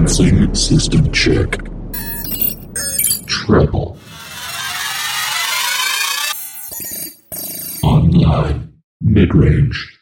Commencing system check. Treble. Online. Mid-range.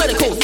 critical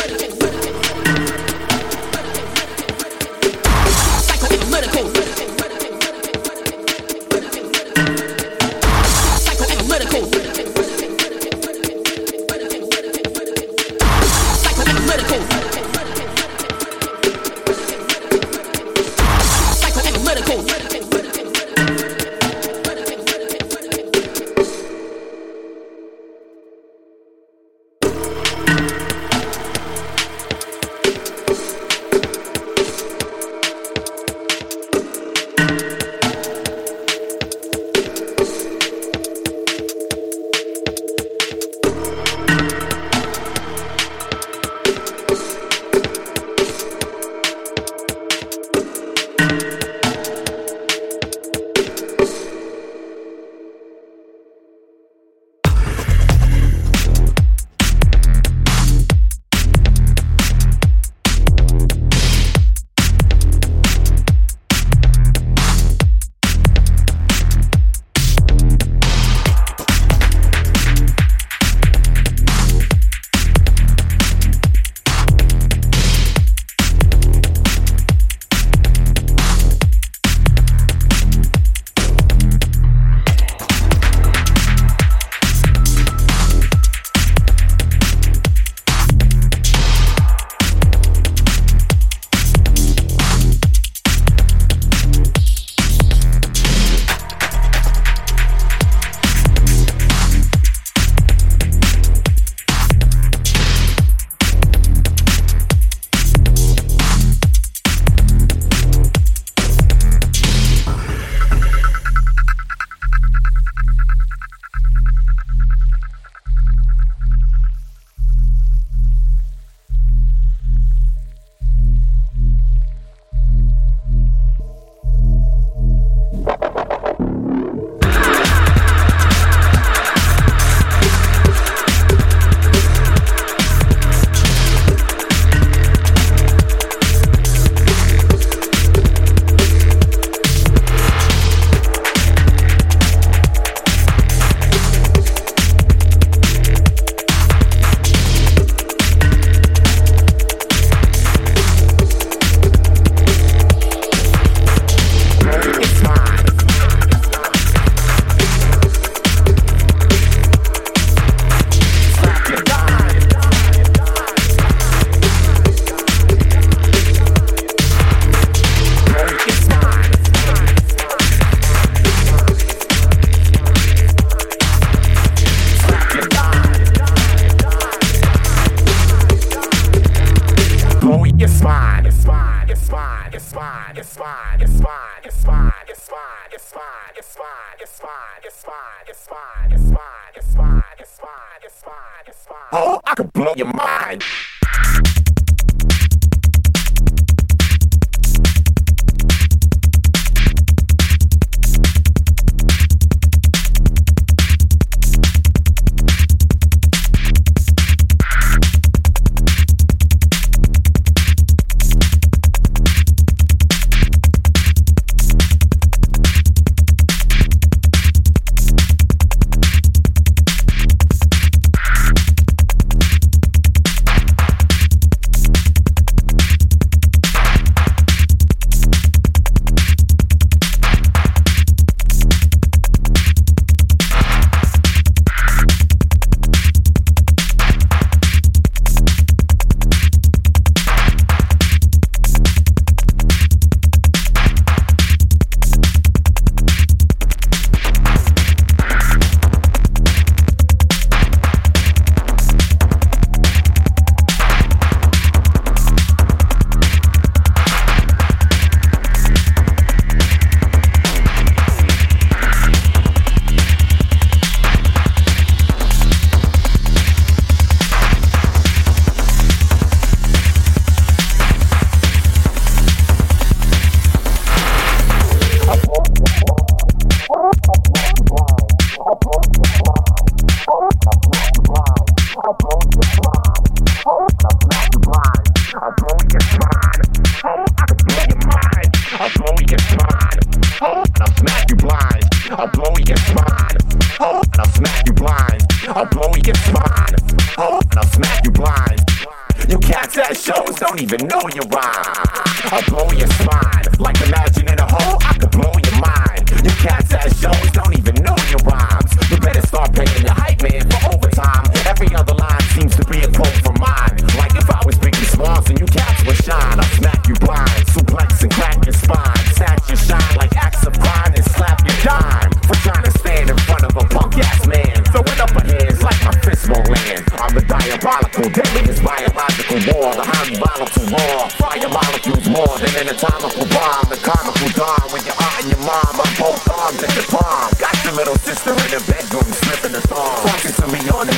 living in a comical bomb, the comical dawn when your aunt and your mom are both arms at the palm. Got your little sister in the bedroom slipping the thong. Talking to me on the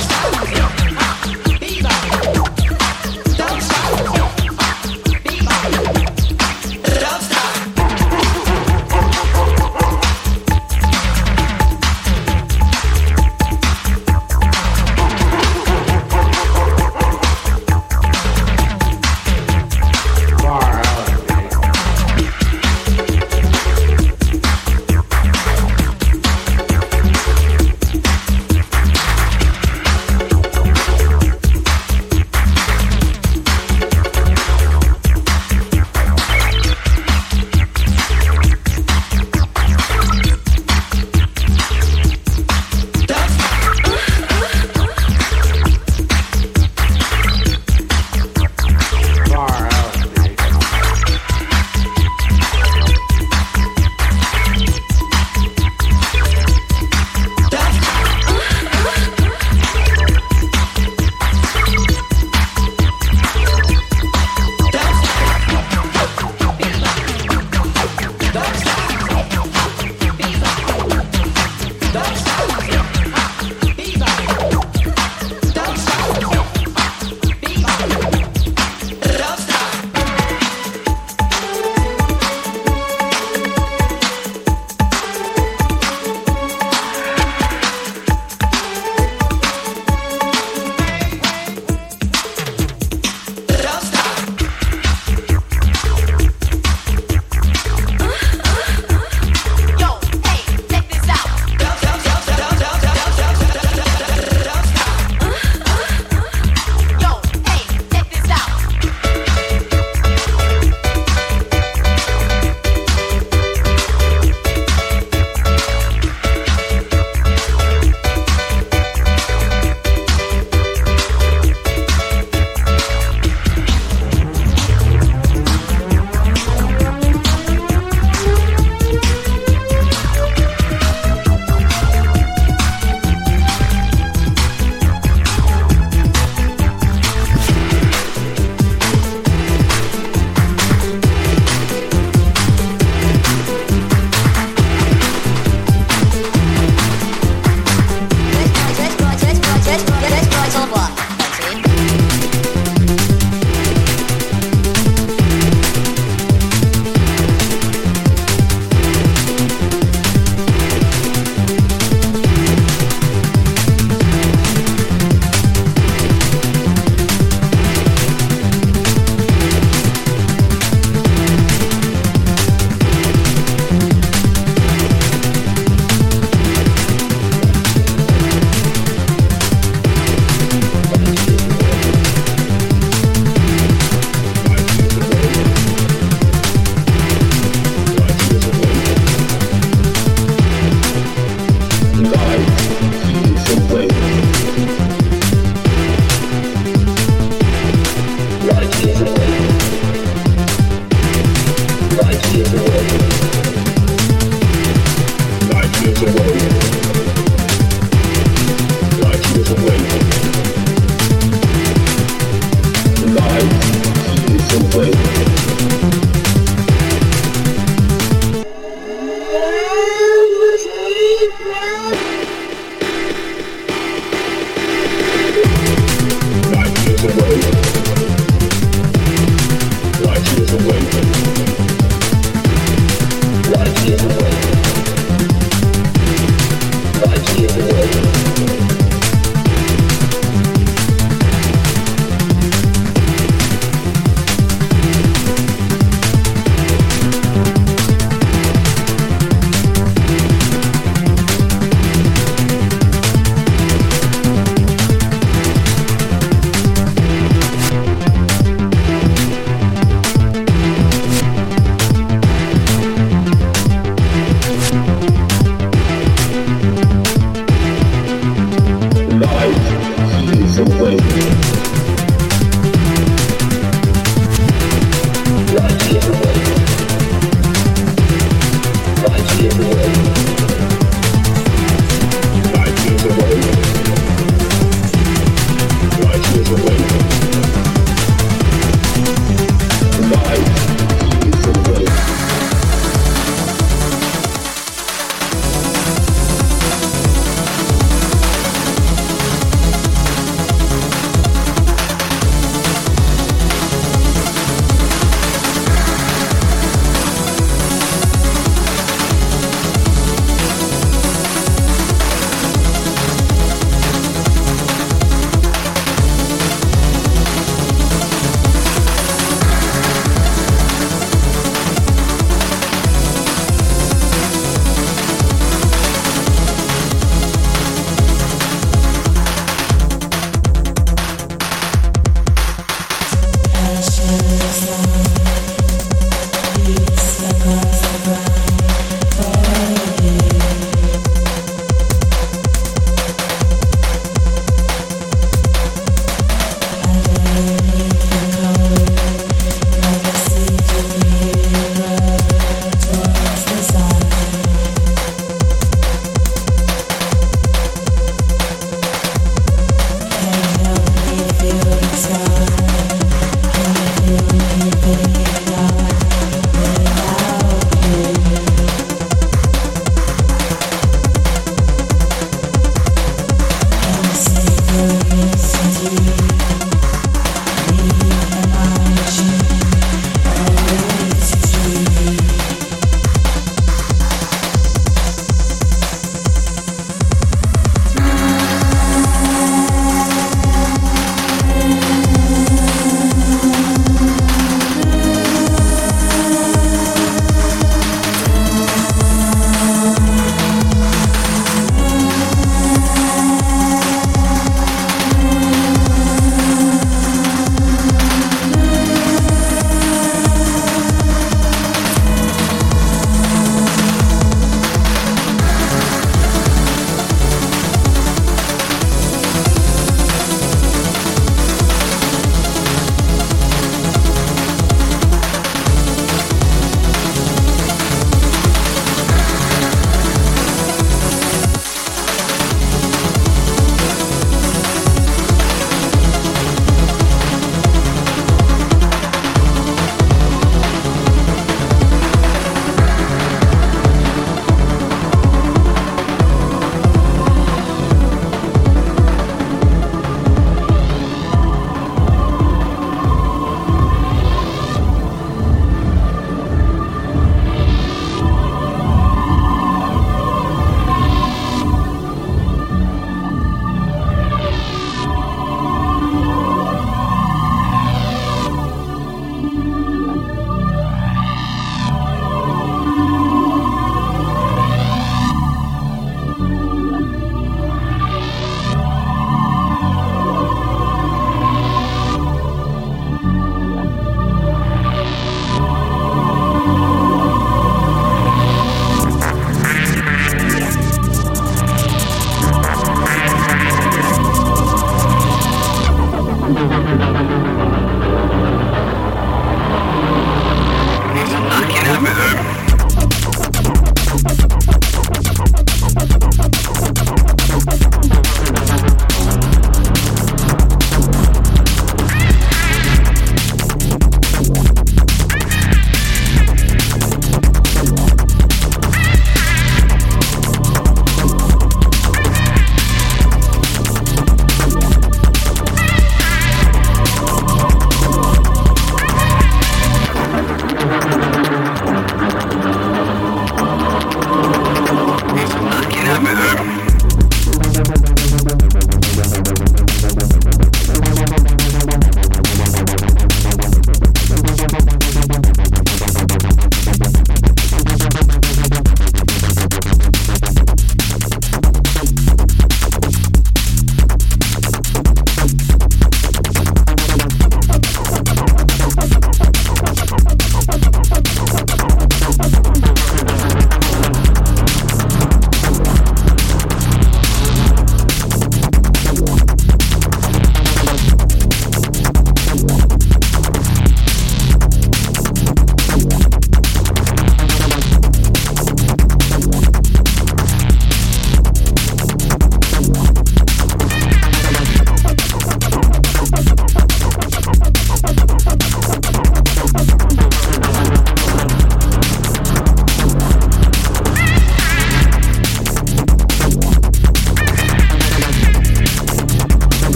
stop.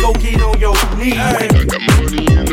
Go get on your knees.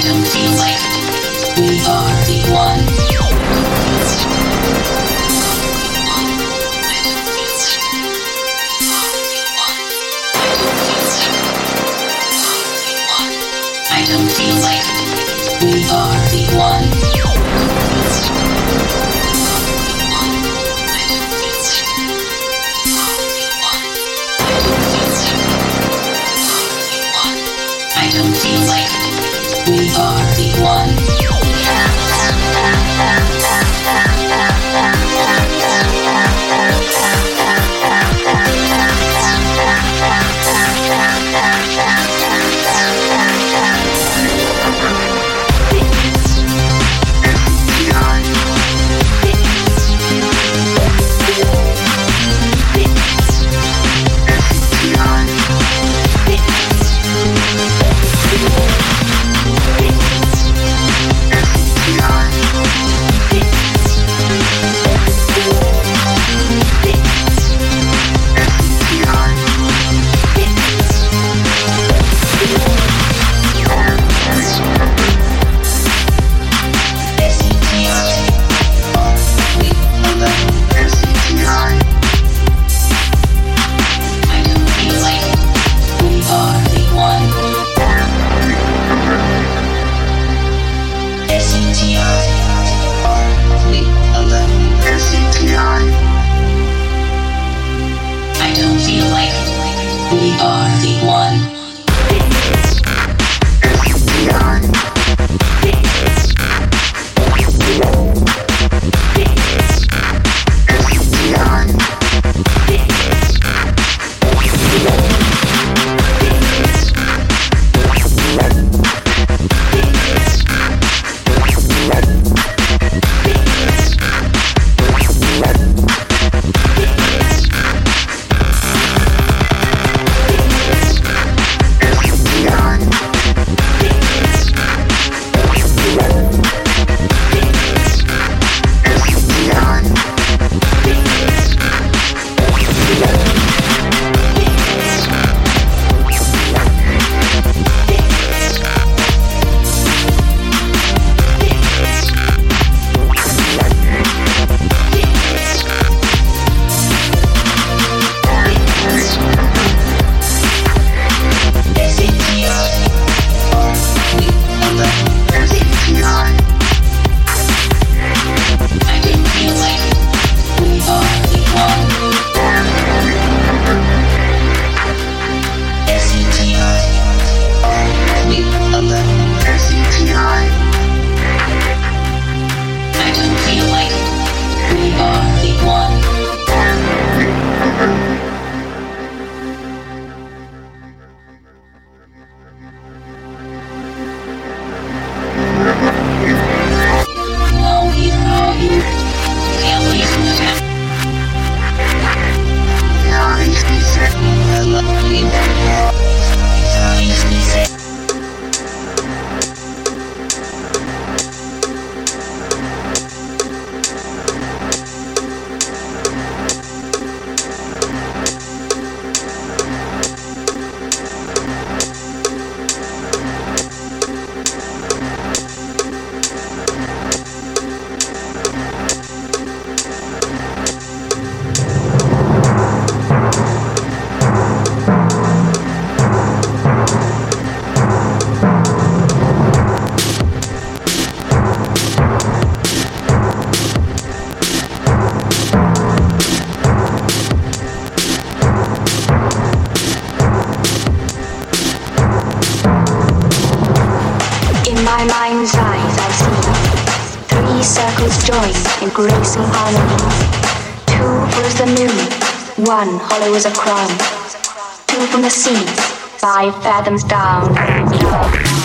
freedom feels like in graceful. Two full the moon, one hollow as a crown. Two from the sea, five fathoms down.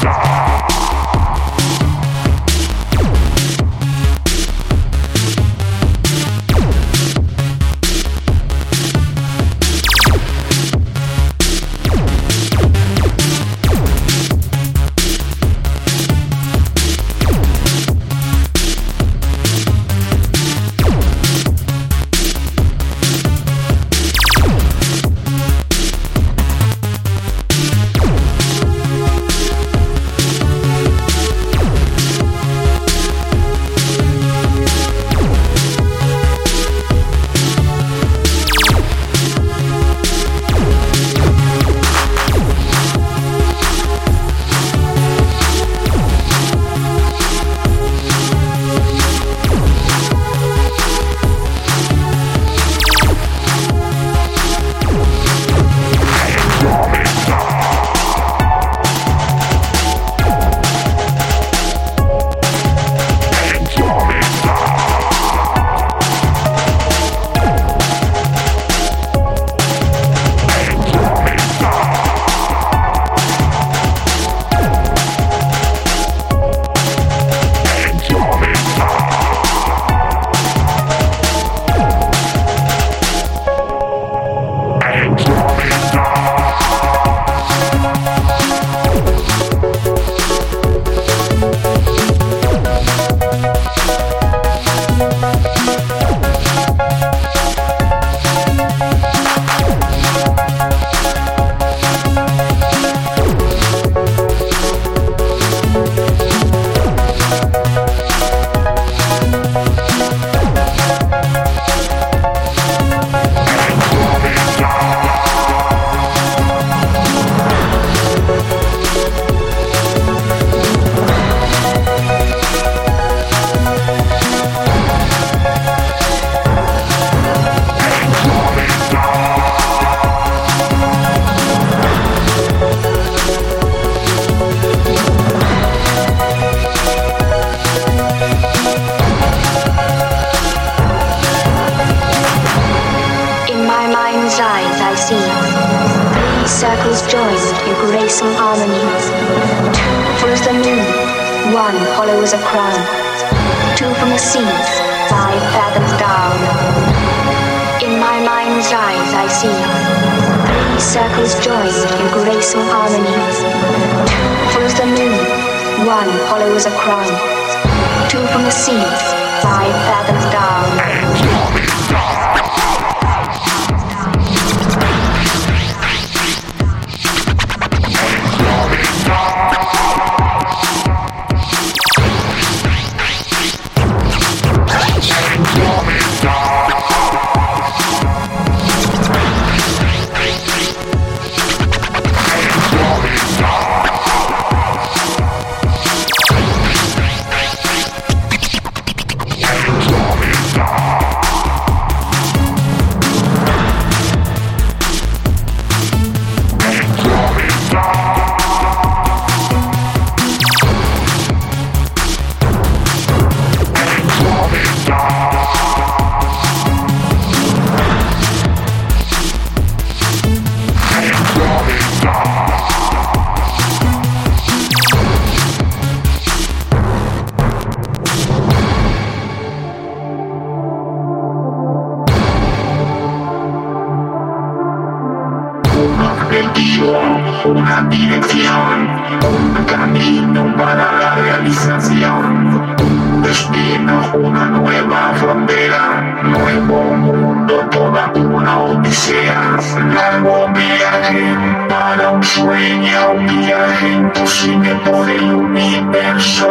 Sueña un viaje imposible por el universo,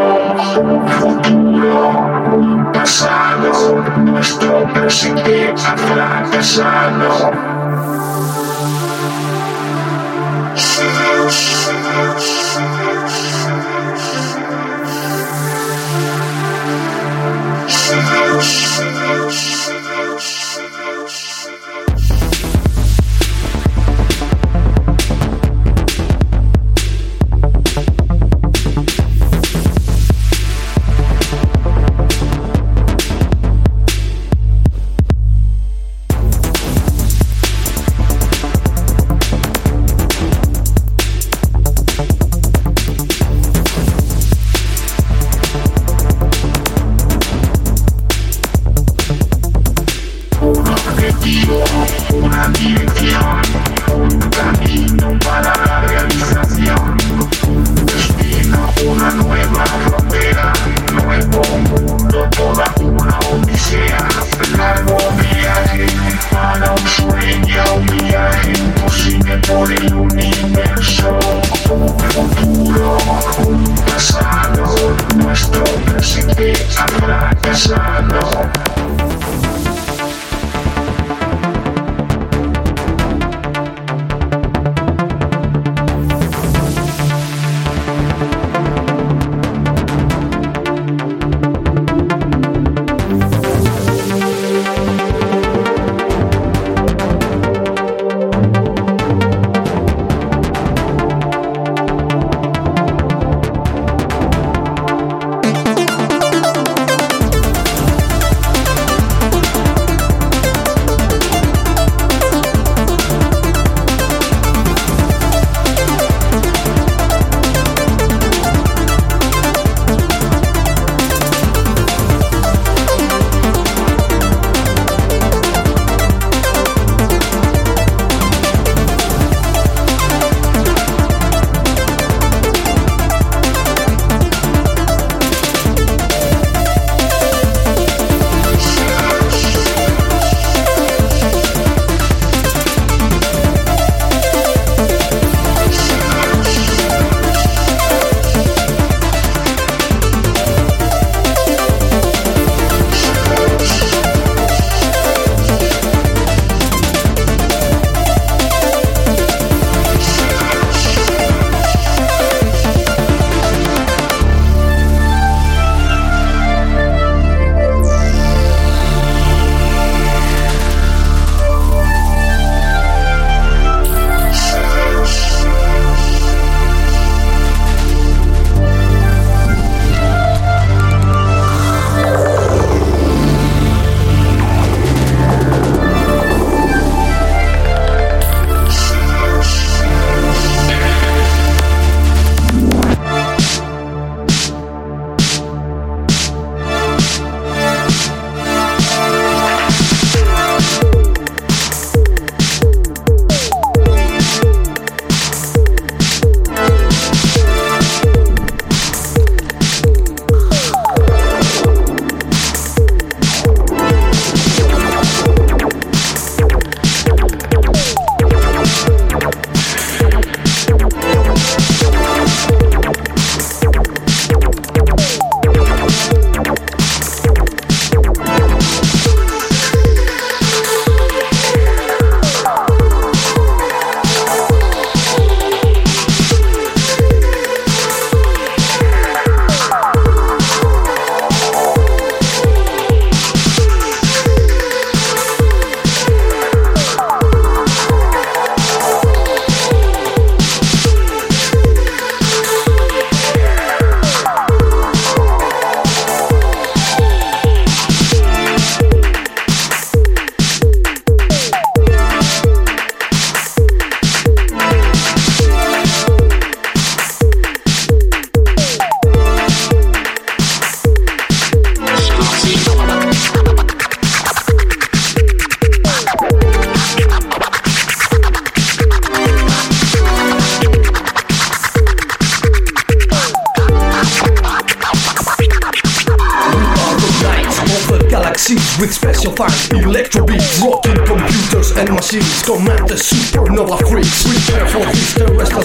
un futuro, un pasado, nuestro presente ha fracasado.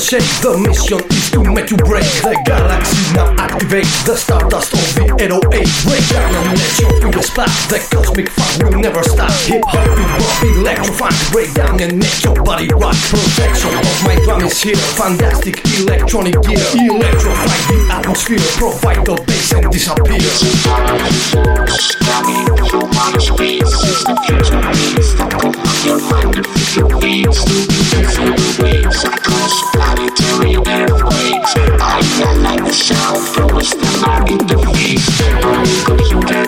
Shake. The mission is to make you break the galaxy. Now activate the stardust of the 808. Break down and let your fingers clap. The cosmic fun will never stop. Hip hop, big bop, electrify. Break down and make your body rock. Perfection of my drum is here. Fantastic electronic gear. Electrify the atmosphere. Provide the bass and disappear. Species always Using the secret gates Invading to your planes Galaxy no collector Galactic